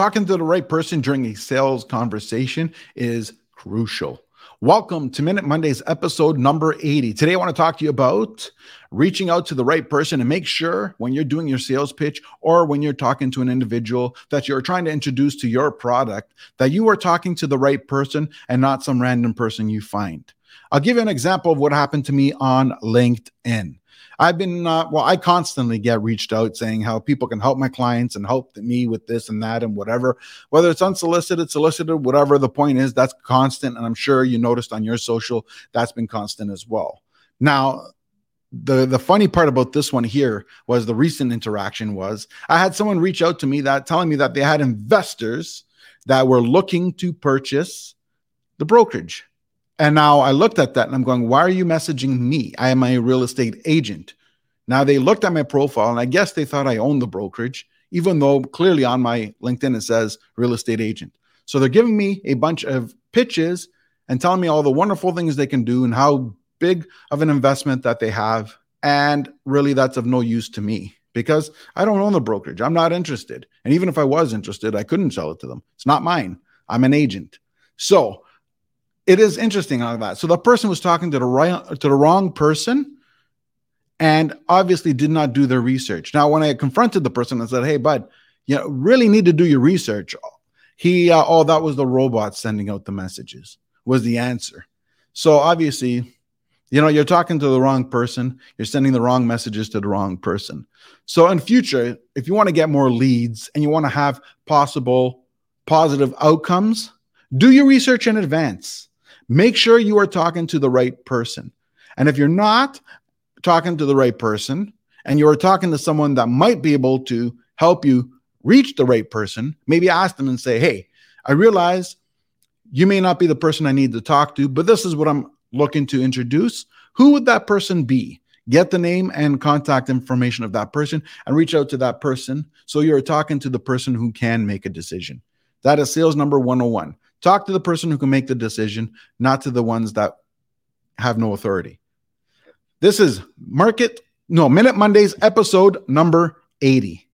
Talking to the right person during a sales conversation is crucial. Welcome to Minute Mondays episode number 80. Today I want to talk to you about reaching out to the right person and make sure when you're doing your sales pitch or when you're talking to an individual that you're trying to introduce to your product that you are talking to the right person and not some random person you find. I'll give you an example of what happened to me on LinkedIn. I've been, uh, well, I constantly get reached out saying how people can help my clients and help me with this and that and whatever, whether it's unsolicited, solicited, whatever the point is, that's constant. And I'm sure you noticed on your social that's been constant as well. Now, the the funny part about this one here was the recent interaction was I had someone reach out to me that telling me that they had investors that were looking to purchase the brokerage. And now I looked at that and I'm going, why are you messaging me? I am a real estate agent. Now they looked at my profile and I guess they thought I owned the brokerage, even though clearly on my LinkedIn it says real estate agent. So they're giving me a bunch of pitches and telling me all the wonderful things they can do and how big of an investment that they have. And really, that's of no use to me because I don't own the brokerage. I'm not interested. And even if I was interested, I couldn't sell it to them. It's not mine. I'm an agent. So it is interesting on that. So the person was talking to the right to the wrong person and obviously did not do their research. Now, when I confronted the person and said, "Hey, bud, you really need to do your research," he, uh, oh, that was the robot sending out the messages. Was the answer. So obviously, you know, you're talking to the wrong person. You're sending the wrong messages to the wrong person. So in future, if you want to get more leads and you want to have possible positive outcomes, do your research in advance. Make sure you are talking to the right person. And if you're not talking to the right person and you're talking to someone that might be able to help you reach the right person, maybe ask them and say, Hey, I realize you may not be the person I need to talk to, but this is what I'm looking to introduce. Who would that person be? Get the name and contact information of that person and reach out to that person so you're talking to the person who can make a decision. That is sales number 101. Talk to the person who can make the decision, not to the ones that have no authority. This is Market, no, Minute Mondays, episode number 80.